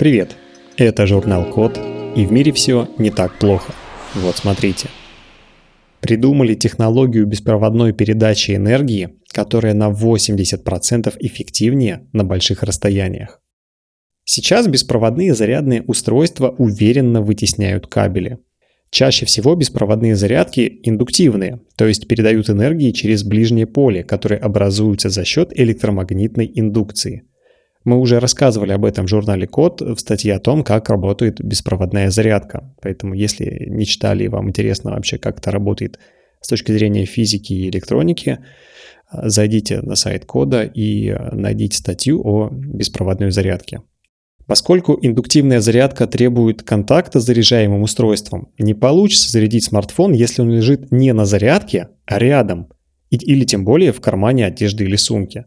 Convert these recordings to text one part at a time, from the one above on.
Привет! Это журнал Код, и в мире все не так плохо. Вот смотрите. Придумали технологию беспроводной передачи энергии, которая на 80% эффективнее на больших расстояниях. Сейчас беспроводные зарядные устройства уверенно вытесняют кабели. Чаще всего беспроводные зарядки индуктивные, то есть передают энергии через ближнее поле, которое образуется за счет электромагнитной индукции – мы уже рассказывали об этом в журнале Код в статье о том, как работает беспроводная зарядка. Поэтому, если не читали и вам интересно вообще, как это работает с точки зрения физики и электроники, зайдите на сайт кода и найдите статью о беспроводной зарядке. Поскольку индуктивная зарядка требует контакта с заряжаемым устройством, не получится зарядить смартфон, если он лежит не на зарядке, а рядом, или тем более в кармане одежды или сумки.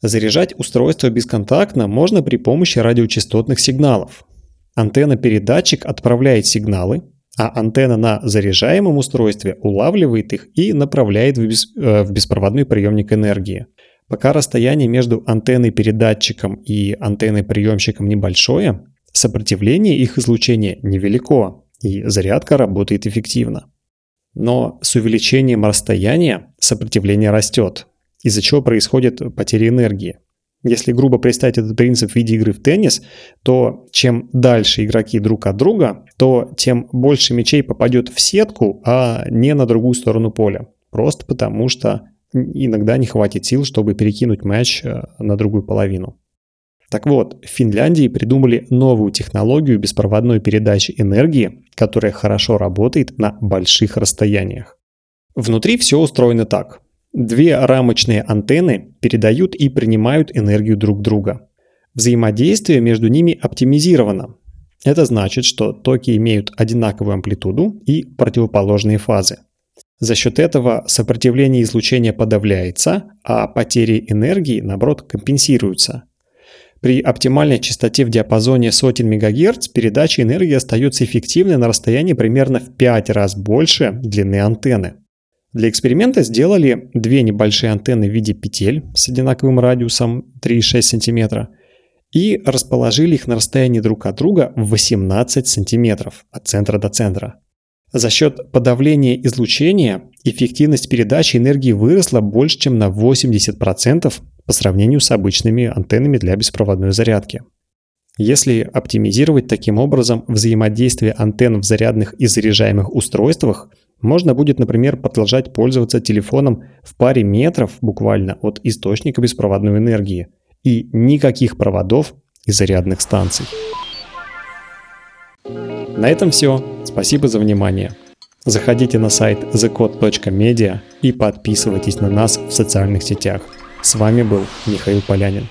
Заряжать устройство бесконтактно можно при помощи радиочастотных сигналов. Антенна-передатчик отправляет сигналы, а антенна на заряжаемом устройстве улавливает их и направляет в, бес, э, в беспроводной приемник энергии. Пока расстояние между антенной-передатчиком и антенной-приемщиком небольшое, сопротивление их излучения невелико, и зарядка работает эффективно. Но с увеличением расстояния сопротивление растет, из-за чего происходит потеря энергии. Если грубо представить этот принцип в виде игры в теннис, то чем дальше игроки друг от друга, то тем больше мячей попадет в сетку, а не на другую сторону поля. Просто потому что иногда не хватит сил, чтобы перекинуть мяч э, на другую половину. Так вот, в Финляндии придумали новую технологию беспроводной передачи энергии, которая хорошо работает на больших расстояниях. Внутри все устроено так. Две рамочные антенны передают и принимают энергию друг друга. Взаимодействие между ними оптимизировано. Это значит, что токи имеют одинаковую амплитуду и противоположные фазы. За счет этого сопротивление излучения подавляется, а потери энергии, наоборот, компенсируются. При оптимальной частоте в диапазоне сотен МГц передача энергии остается эффективной на расстоянии примерно в 5 раз больше длины антенны. Для эксперимента сделали две небольшие антенны в виде петель с одинаковым радиусом 3,6 см и расположили их на расстоянии друг от друга в 18 см от центра до центра. За счет подавления излучения эффективность передачи энергии выросла больше, чем на 80% по сравнению с обычными антеннами для беспроводной зарядки. Если оптимизировать таким образом взаимодействие антенн в зарядных и заряжаемых устройствах, можно будет, например, продолжать пользоваться телефоном в паре метров буквально от источника беспроводной энергии и никаких проводов и зарядных станций. На этом все. Спасибо за внимание. Заходите на сайт thecode.media и подписывайтесь на нас в социальных сетях. С вами был Михаил Полянин.